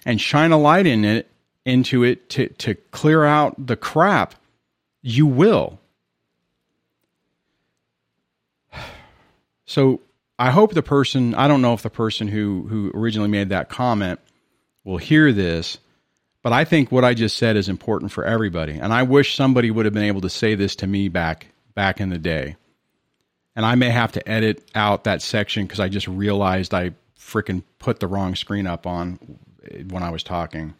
and shine a light in it into it to to clear out the crap you will. So i hope the person i don't know if the person who who originally made that comment will hear this but i think what i just said is important for everybody. And i wish somebody would have been able to say this to me back back in the day. And i may have to edit out that section because i just realized i freaking put the wrong screen up on when I was talking.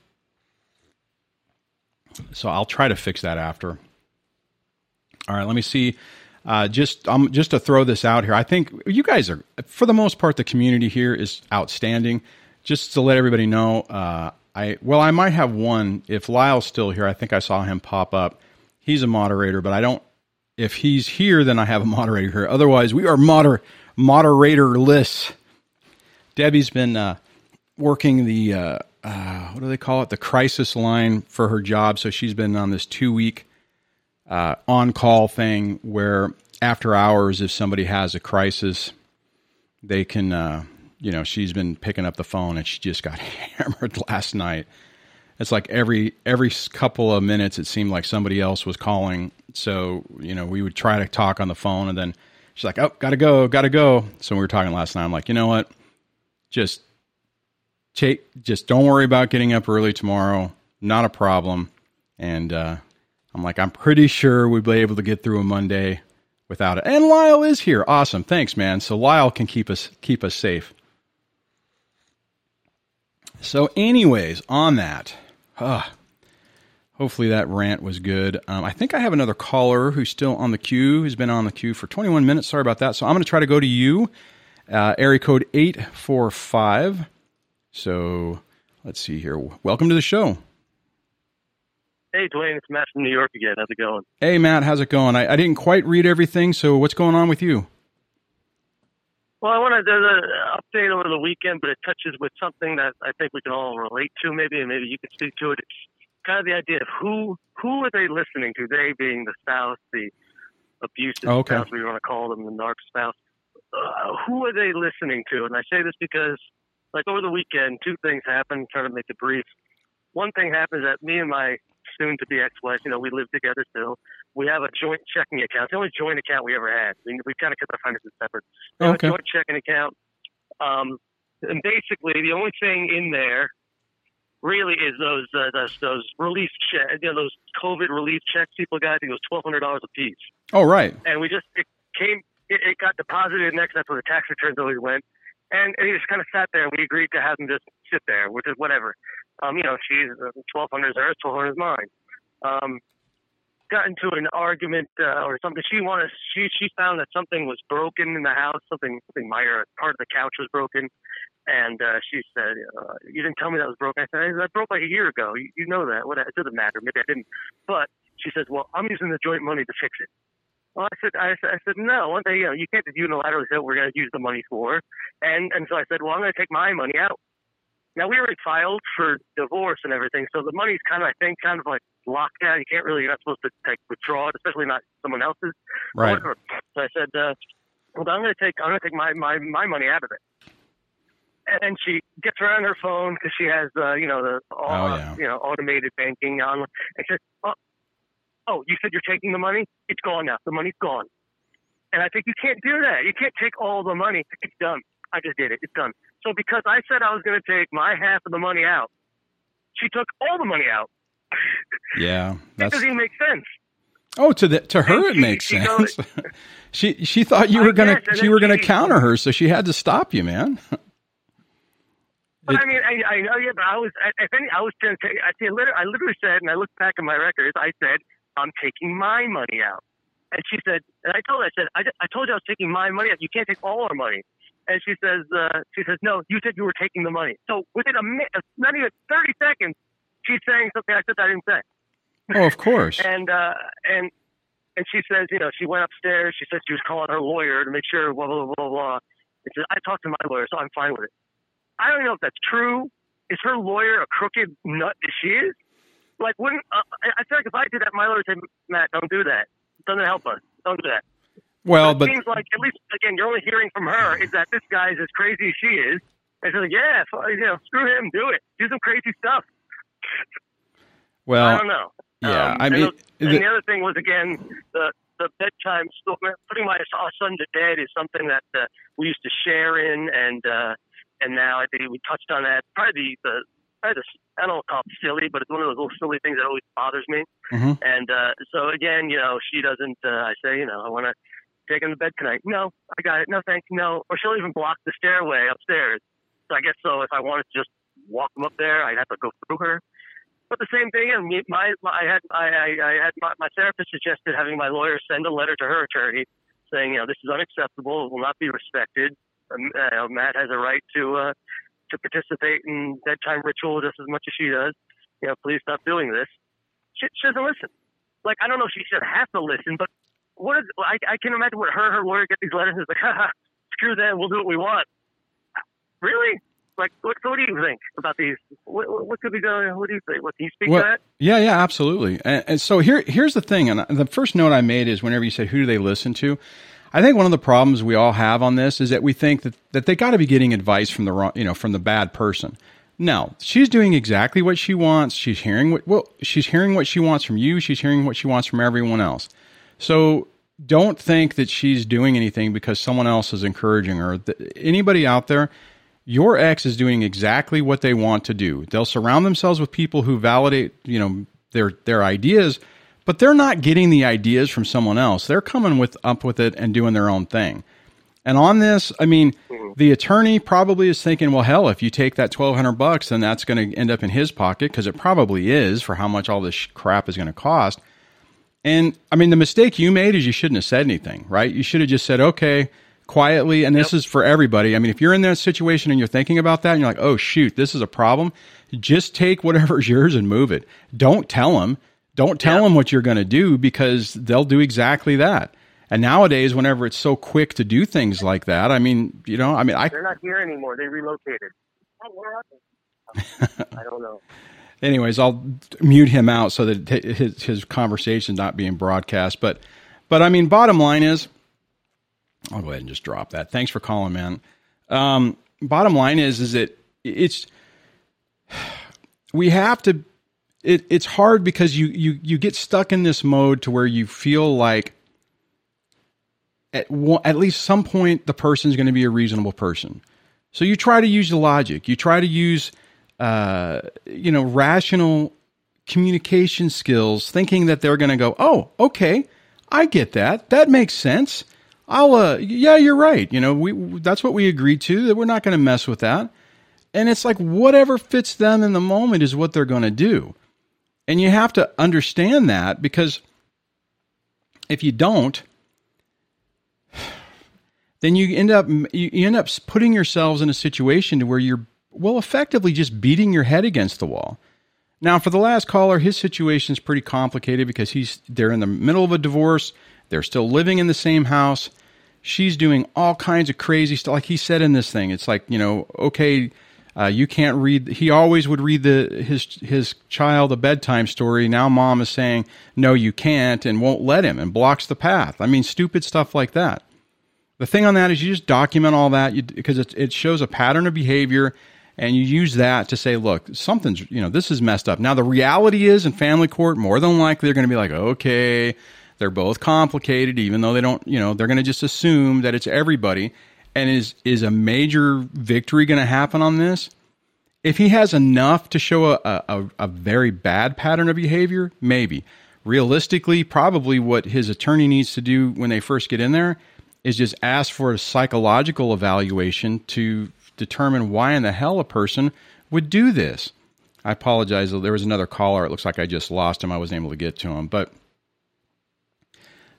So I'll try to fix that after. All right, let me see. Uh, just um, just to throw this out here, I think you guys are, for the most part, the community here is outstanding. Just to let everybody know, uh, I well, I might have one if Lyle's still here. I think I saw him pop up. He's a moderator, but I don't. If he's here, then I have a moderator here. Otherwise, we are moder moderatorless. Debbie's been uh, working the uh, what do they call it? The crisis line for her job. So she's been on this two week uh, on call thing where after hours, if somebody has a crisis, they can. Uh, you know, she's been picking up the phone and she just got hammered last night. It's like every every couple of minutes, it seemed like somebody else was calling. So you know, we would try to talk on the phone, and then she's like, "Oh, gotta go, gotta go." So we were talking last night. I'm like, you know what? Just take just don't worry about getting up early tomorrow. Not a problem. And uh, I'm like, I'm pretty sure we'll be able to get through a Monday without it. And Lyle is here. Awesome. Thanks, man. So Lyle can keep us keep us safe. So, anyways, on that, uh, hopefully that rant was good. Um, I think I have another caller who's still on the queue, who's been on the queue for 21 minutes. Sorry about that. So I'm going to try to go to you, uh, area code 845. So let's see here. Welcome to the show. Hey, Dwayne, it's Matt from New York again. How's it going? Hey, Matt, how's it going? I, I didn't quite read everything, so what's going on with you? Well, I want to do an update over the weekend, but it touches with something that I think we can all relate to, maybe, and maybe you can speak to it. It's kind of the idea of who who are they listening to? They being the spouse, the abusive okay. spouse, we want to call them, the narc spouse. Uh, who are they listening to? And I say this because like over the weekend, two things happened. Trying to make it brief. One thing happened that me and my soon-to-be ex-wife, you know, we live together still. We have a joint checking account. It's the only joint account we ever had. We, we kind of kept our finances separate. We okay. a joint checking account. Um, and basically, the only thing in there really is those uh, those, those relief checks, you know, those COVID relief checks people got. I think it was twelve hundred dollars a piece. Oh, right. And we just it came, it, it got deposited next. That's where the tax returns always went. And, he just kind of sat there, and we agreed to have him just sit there, which is whatever. Um, you know, she's uh, 1200 is hers, 1200 is mine. Um, got into an argument uh, or something. She wanted, she she found that something was broken in the house, something something minor, part of the couch was broken, and uh, she said, uh, "You didn't tell me that was broken." I said, "That broke like a year ago. You, you know that. What? It doesn't matter. Maybe I didn't." But she says, "Well, I'm using the joint money to fix it." Well, I said, I said, I said, no. One day, you know, you can't just unilaterally say what we're going to use the money for. And and so I said, well, I'm going to take my money out. Now we already filed for divorce and everything, so the money's kind of, I think, kind of like locked down. You can't really, you're not supposed to like withdraw it, especially not someone else's. Right. Whatever. So I said, uh, well, I'm going to take, I'm going to take my my my money out of it. And she gets on her phone because she has, uh, you know, the all, Oh, yeah. you know automated banking on. And she says, oh, oh, you said you're taking the money? It's gone now. The money's gone. And I think you can't do that. You can't take all the money. It's done. I just did it. It's done. So because I said I was going to take my half of the money out, she took all the money out. Yeah, That doesn't even make sense. oh to the to her And it she- makes she sense. goes- she she thought you I were gonna guess, she were gonna counter her, so she had to stop you, man. But It- I mean, I, I know, yeah, but I was, I, if any, I was going to I, literally, I literally said, and I looked back at my records, I said, I'm taking my money out. And she said, and I told her, I said, I, I told you I was taking my money out. You can't take all our money. And she says, uh, she says, no, you said you were taking the money. So within a minute, not even 30 seconds, she's saying something I said I didn't say. Oh, of course. and uh, and and she says, you know, she went upstairs. She said she was calling her lawyer to make sure, blah blah blah blah. And she said, I talked to my lawyer, so I'm fine with it. I don't know if that's true. Is her lawyer a crooked nut as she is? Like, wouldn't uh, I feel like if I did that, my lawyer would say, Matt, don't do that. It doesn't help us. Don't do that. Well, but but it seems like at least again, you're only hearing from her is that this guy's as crazy as she is. And she's like, yeah, f- you know, screw him, do it, do some crazy stuff. Well, I don't know. yeah. Um, I and mean, the, and the- the other thing was again the the bedtime story. Putting my our son to bed is something that uh, we used to share in, and uh, and now I think we touched on that. Probably the, the probably the I don't call it silly, but it's one of those little silly things that always bothers me. Mhm. And uh, so again, you know, she doesn't. Uh, I say, you know, I want to take him to bed tonight. No, I got it. No, thanks. No, or she'll even block the stairway upstairs. So I guess so. If I wanted to just walk him up there, I'd have to go through her. But the same thing, and my, my I had I, I, I had my, my therapist suggested having my lawyer send a letter to her attorney saying, you know, this is unacceptable. It will not be respected. Um, uh, Matt has a right to uh, to participate in bedtime ritual just as much as she does. You know, please stop doing this. She, she doesn't listen. Like I don't know if she should have to listen, but what is I, I can imagine what her her lawyer get these letters and is like, Haha, screw that, we'll do what we want. Really? Like, what, so what do you think about these? What, what what could be going? What do you think? What can you speak Well, to that? Yeah, yeah, absolutely. And, and so here, here's the thing. And the first note I made is whenever you said, "Who do they listen to?" I think one of the problems we all have on this is that we think that, that they got to be getting advice from the wrong, you know, from the bad person. No, she's doing exactly what she wants. She's hearing what well, she's hearing what she wants from you. She's hearing what she wants from everyone else. So don't think that she's doing anything because someone else is encouraging her. Anybody out there, your ex is doing exactly what they want to do. They'll surround themselves with people who validate, you know, their their ideas, but they're not getting the ideas from someone else. They're coming with up with it and doing their own thing. And on this, I mean, mm-hmm. the attorney probably is thinking, well, hell, if you take that twelve hundred bucks, then that's going to end up in his pocket because it probably is for how much all this crap is going to cost. And I mean, the mistake you made is you shouldn't have said anything, right? You should have just said, okay, quietly. And this is for everybody. I mean, if you're in that situation and you're thinking about that and you're like, oh, shoot, this is a problem, just take whatever's yours and move it. Don't tell them. Don't tell them what you're going to do because they'll do exactly that. And nowadays, whenever it's so quick to do things like that, I mean, you know, I mean, I, They're not here anymore. They relocated. I don't know. anyways, I'll mute him out so that his his conversation's not being broadcast. But but I mean, bottom line is, I'll go ahead and just drop that. Thanks for calling, man. Um, bottom line is is that it's we have to. It, it's hard because you you you get stuck in this mode to where you feel like at one, at least some point the person's going to be a reasonable person. So you try to use the logic. You try to use uh, you know rational communication skills, thinking that they're going to go, oh, okay, I get that. That makes sense. I'll uh, yeah, you're right. You know, we that's what we agreed to. That we're not going to mess with that. And it's like whatever fits them in the moment is what they're going to do. And you have to understand that because if you don't, then you end up you end up putting yourselves in a situation to where you're well effectively just beating your head against the wall. Now, for the last caller, his situation is pretty complicated because he's they're in the middle of a divorce. They're still living in the same house. She's doing all kinds of crazy stuff. Like he said in this thing, it's like you know, okay, uh, you can't read. He always would read the his his child a bedtime story. Now mom is saying no, you can't, and won't let him, and blocks the path. I mean, stupid stuff like that. The thing on that is you just document all that because it, it shows a pattern of behavior and you use that to say, look, something's, you know, this is messed up. Now, the reality is in family court, more than likely they're going to be like, okay, they're both complicated, even though they don't, you know, they're going to just assume that it's everybody. And is, is a major victory going to happen on this? If he has enough to show a, a, a very bad pattern of behavior, maybe. Realistically, probably what his attorney needs to do when they first get in there is just ask for a psychological evaluation to determine why in the hell a person would do this. I apologize. There was another caller. It looks like I just lost him. I wasn't able to get to him. But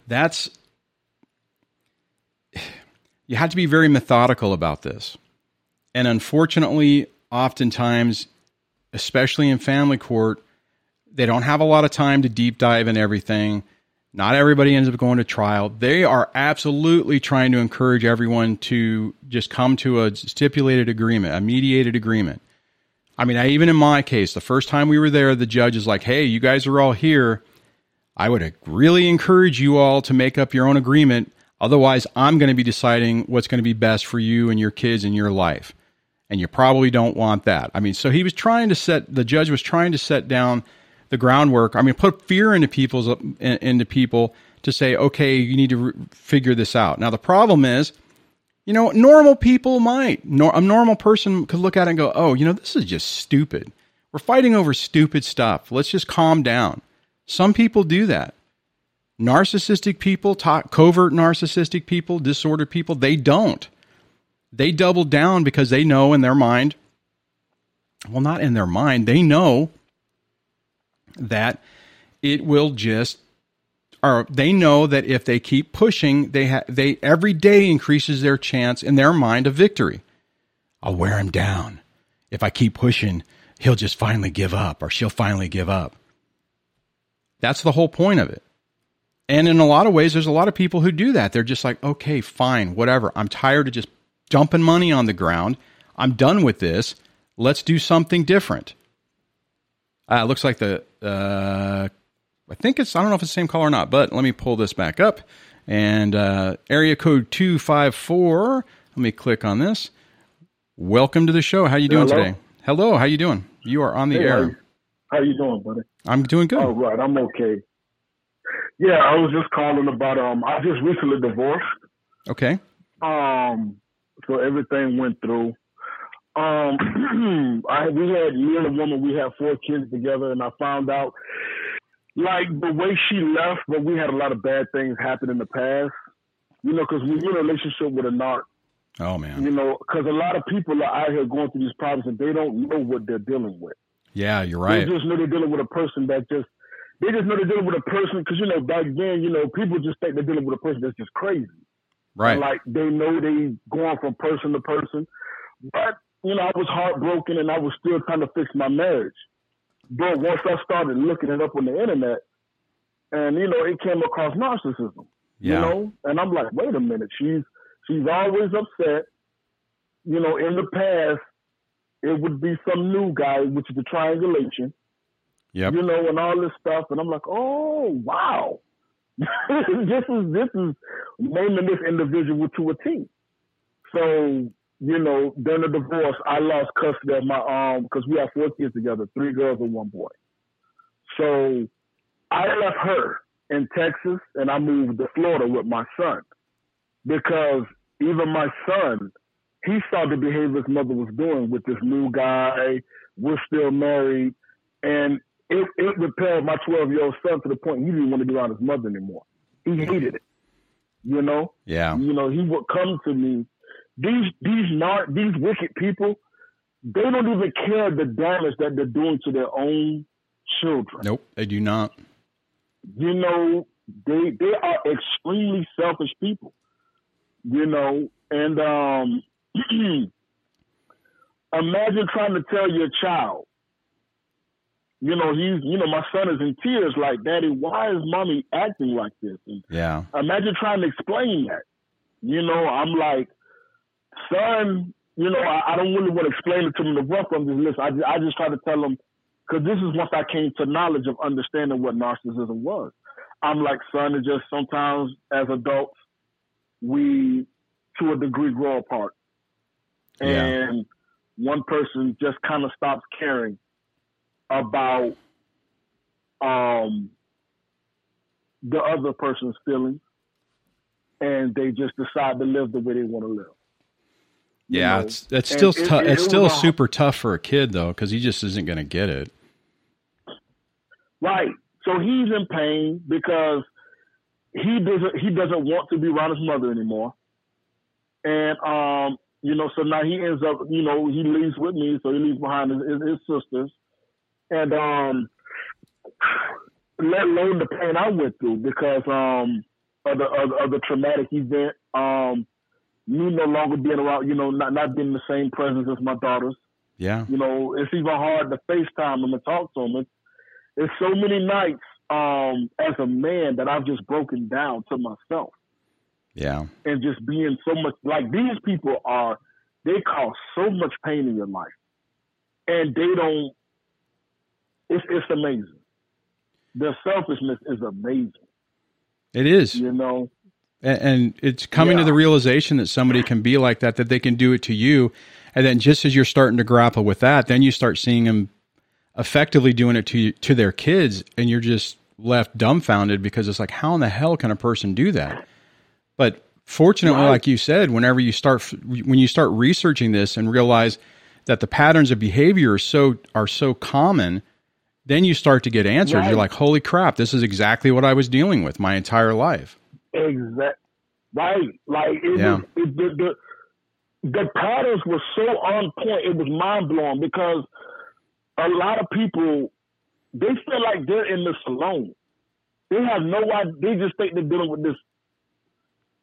that's you have to be very methodical about this. And unfortunately, oftentimes, especially in family court, they don't have a lot of time to deep dive in everything. Not everybody ends up going to trial. They are absolutely trying to encourage everyone to just come to a stipulated agreement, a mediated agreement. I mean, I, even in my case, the first time we were there, the judge is like, hey, you guys are all here. I would really encourage you all to make up your own agreement. Otherwise, I'm going to be deciding what's going to be best for you and your kids and your life. And you probably don't want that. I mean, so he was trying to set, the judge was trying to set down the groundwork. I mean, put fear into people's into people to say, okay, you need to re- figure this out. Now, the problem is, you know, normal people might. Nor- a normal person could look at it and go, oh, you know, this is just stupid. We're fighting over stupid stuff. Let's just calm down. Some people do that. Narcissistic people, covert narcissistic people, disordered people, they don't. They double down because they know in their mind, well, not in their mind, they know that it will just or they know that if they keep pushing, they ha- they every day increases their chance in their mind of victory. I'll wear him down. If I keep pushing, he'll just finally give up or she'll finally give up. That's the whole point of it. And in a lot of ways, there's a lot of people who do that. They're just like, okay, fine, whatever. I'm tired of just dumping money on the ground. I'm done with this. Let's do something different. Uh, it looks like the, uh, I think it's, I don't know if it's the same color or not, but let me pull this back up. And uh, area code 254, let me click on this. Welcome to the show. How you doing Hello. today? Hello, how you doing? You are on the Hey, air. How you, how you doing, buddy? I'm doing good. All right, I'm okay. Yeah, I was just calling about um I just recently divorced. Okay. Um so everything went through. Um I we had me and a woman, we had four kids together and I found out like the way she left, but we had a lot of bad things happen in the past. You know, because we're in a relationship with a narc, Oh man. you know, because a lot of people are out here going through these problems and they don't know what they're dealing with. Yeah, you're right. They just know they're dealing with a person that just they just know they're dealing with a person because you know back then you know people just think they're dealing with a person that's just crazy. Right. And, like they know they going from person to person, but you know I was heartbroken and I was still trying to fix my marriage. But once I started looking it up on the internet, and you know it came across narcissism. Yeah. You know, and I'm like, wait a minute, she's she's always upset. You know, in the past, it would be some new guy, which is the triangulation Yep. you know, and all this stuff. And I'm like, oh wow, this is this is naming this individual to a T. So you know, during the divorce, I lost custody of my um because we have four kids together, three girls and one boy. So I left her in Texas and I moved to Florida with my son because even my son, he saw the behavior his mother was doing with this new guy. We're still married, and it, it repelled my 12 year old son to the point he didn't want to be around his mother anymore. He hated it. You know, Yeah. you know, he would come to me. These these not these wicked people, they don't even care the damage that they're doing to their own children. Nope, they do not. You know, they they are extremely selfish people. You know, and um imagine trying to tell your child, you know, he's you know, my son is in tears like, Daddy, why is mommy acting like this? And Yeah. imagine trying to explain that. You know, I'm like, son, you know, I, I don't really want to explain it to him to rough on this list. I just, I just try to tell him because this is once I came to knowledge of understanding what narcissism was. I'm like, son, it's just sometimes as adults we, to a degree, grow apart, Yeah. and one person just kind of stops caring about um the other person's feelings and they just decide to live the way they want to live. You Yeah, know, it's still it- it- it's it still super tough for a kid though because he just isn't going to get it. Right. So he's in pain because he doesn't he doesn't want to be around his mother anymore. And um, you know, so now he ends up, you know, he leaves with me, so he leaves behind his, his, his sisters. And um let alone the pain I went through because um of the of, of the traumatic event. Um me no longer being around, you know, not not being in the same presence as my daughters. Yeah. You know, it's even hard to FaceTime them and talk to them. It's, it's so many nights um, as a man that I've just broken down to myself. Yeah. And just being so much like these people are, they cause so much pain in your life. And they don't, it's, it's amazing. Their selfishness is amazing. It is. You know? And, and it's coming yeah. to the realization that somebody can be like that, that they can do it to you. And then just as you're starting to grapple with that, then you start seeing them effectively doing it to to their kids, and you're just left dumbfounded because it's like, how in the hell can a person do that? But fortunately, right. like you said, whenever you start when you start researching this and realize that the patterns of behavior are so are so common, then you start to get answers. Right. You're like, holy crap, this is exactly what I was dealing with my entire life. Exactly. Right. Like it yeah. was, it, the, the the patterns were so on point. It was mind blowing because a lot of people they feel like they're in this alone. They have no idea. They just think they're dealing with this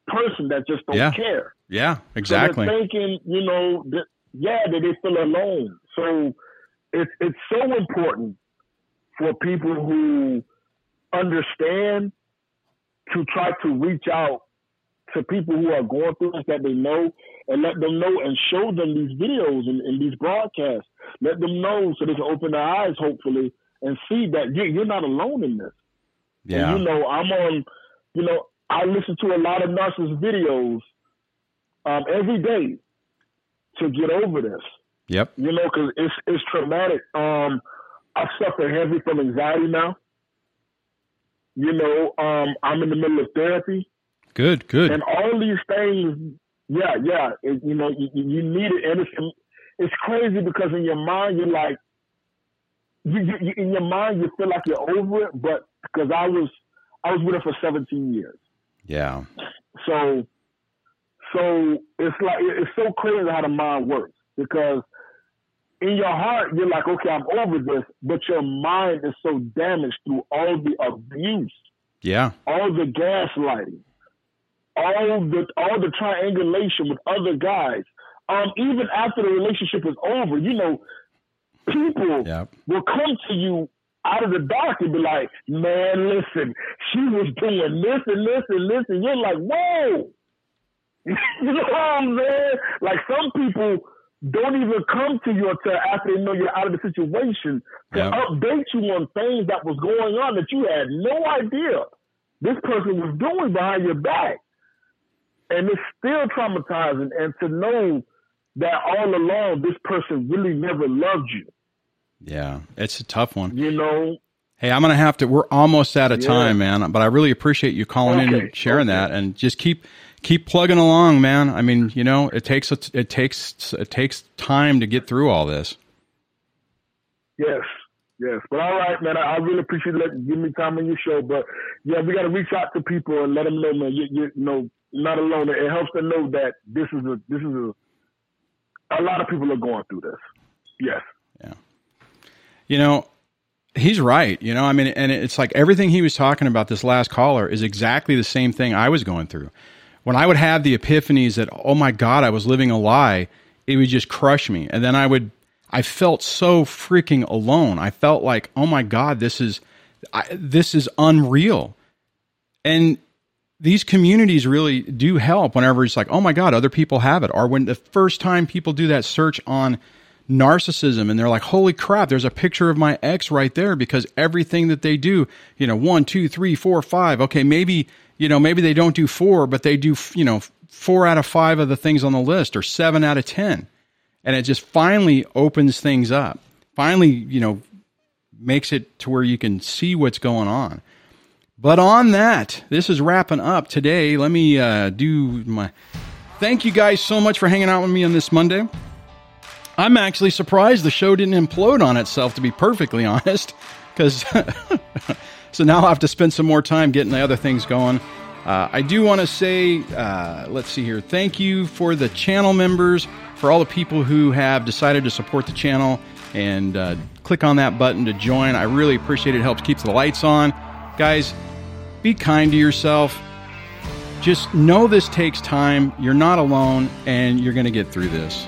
person that just don't yeah. care. Yeah, exactly. So thinking, you know, that, yeah, that they feel alone. So it's it's so important for people who understand to try to reach out to people who are going through this that they know and let them know and show them these videos and, and these broadcasts. Let them know so they can open their eyes, hopefully, and see that you're not alone in this. Yeah. And, you know, I'm on, you know, I listen to a lot of nurses' videos um, every day to get over this. Yep. You know, because it's it's traumatic. Um, I suffer heavy from anxiety now. You know, um, I'm in the middle of therapy. Good, good. And all these things, yeah, yeah. It, you know, you, you need it, and it's it's crazy because in your mind you're like, you, you, in your mind you feel like you're over it, but because I was I was with her for 17 years. Yeah. So, so it's like it's so crazy how the mind works because in your heart you're like, okay, I'm over this, but your mind is so damaged through all the abuse, yeah, all the gaslighting, all the all the triangulation with other guys. Um, even after the relationship is over, you know, people yep. will come to you out of the dark and be like, man, listen, she was doing this and this and this, and you're like, whoa. you know what I'm saying? Like some people don't even come to you until after they know you're out of the situation to yep. update you on things that was going on that you had no idea this person was doing behind your back. And it's still traumatizing. And to know that all along this person really never loved you. Yeah, it's a tough one. You know. Hey, I'm gonna have to. We're almost out of yeah. time, man. But I really appreciate you calling okay. in and sharing okay. that, and just keep keep plugging along, man. I mean, you know, it takes it takes it takes time to get through all this. Yes, yes. But all right, man. I, I really appreciate you give me time on your show. But yeah, we got to reach out to people and let them know, man. You, you, you know, not alone. It helps them know that this is a this is a a lot of people are going through this. Yes. Yeah. You know, he's right. You know, I mean, and it's like everything he was talking about this last caller is exactly the same thing I was going through. When I would have the epiphanies that, oh my God, I was living a lie, it would just crush me. And then I would, I felt so freaking alone. I felt like, oh my God, this is, I, this is unreal. And these communities really do help whenever it's like, oh my God, other people have it. Or when the first time people do that search on narcissism and they're like, holy crap, there's a picture of my ex right there because everything that they do, you know, one, two, three, four, five. Okay, maybe, you know, maybe they don't do four, but they do, you know, four out of five of the things on the list or seven out of 10. And it just finally opens things up. Finally, you know, makes it to where you can see what's going on. But on that, this is wrapping up today. Let me uh, do my. Thank you guys so much for hanging out with me on this Monday. I'm actually surprised the show didn't implode on itself, to be perfectly honest, because so now I'll have to spend some more time getting the other things going. Uh, I do want to say, uh, let's see here. Thank you for the channel members, for all the people who have decided to support the channel and uh, click on that button to join. I really appreciate it. It helps keep the lights on. Guys, be kind to yourself. just know this takes time. You're not alone, and you're going to get through this.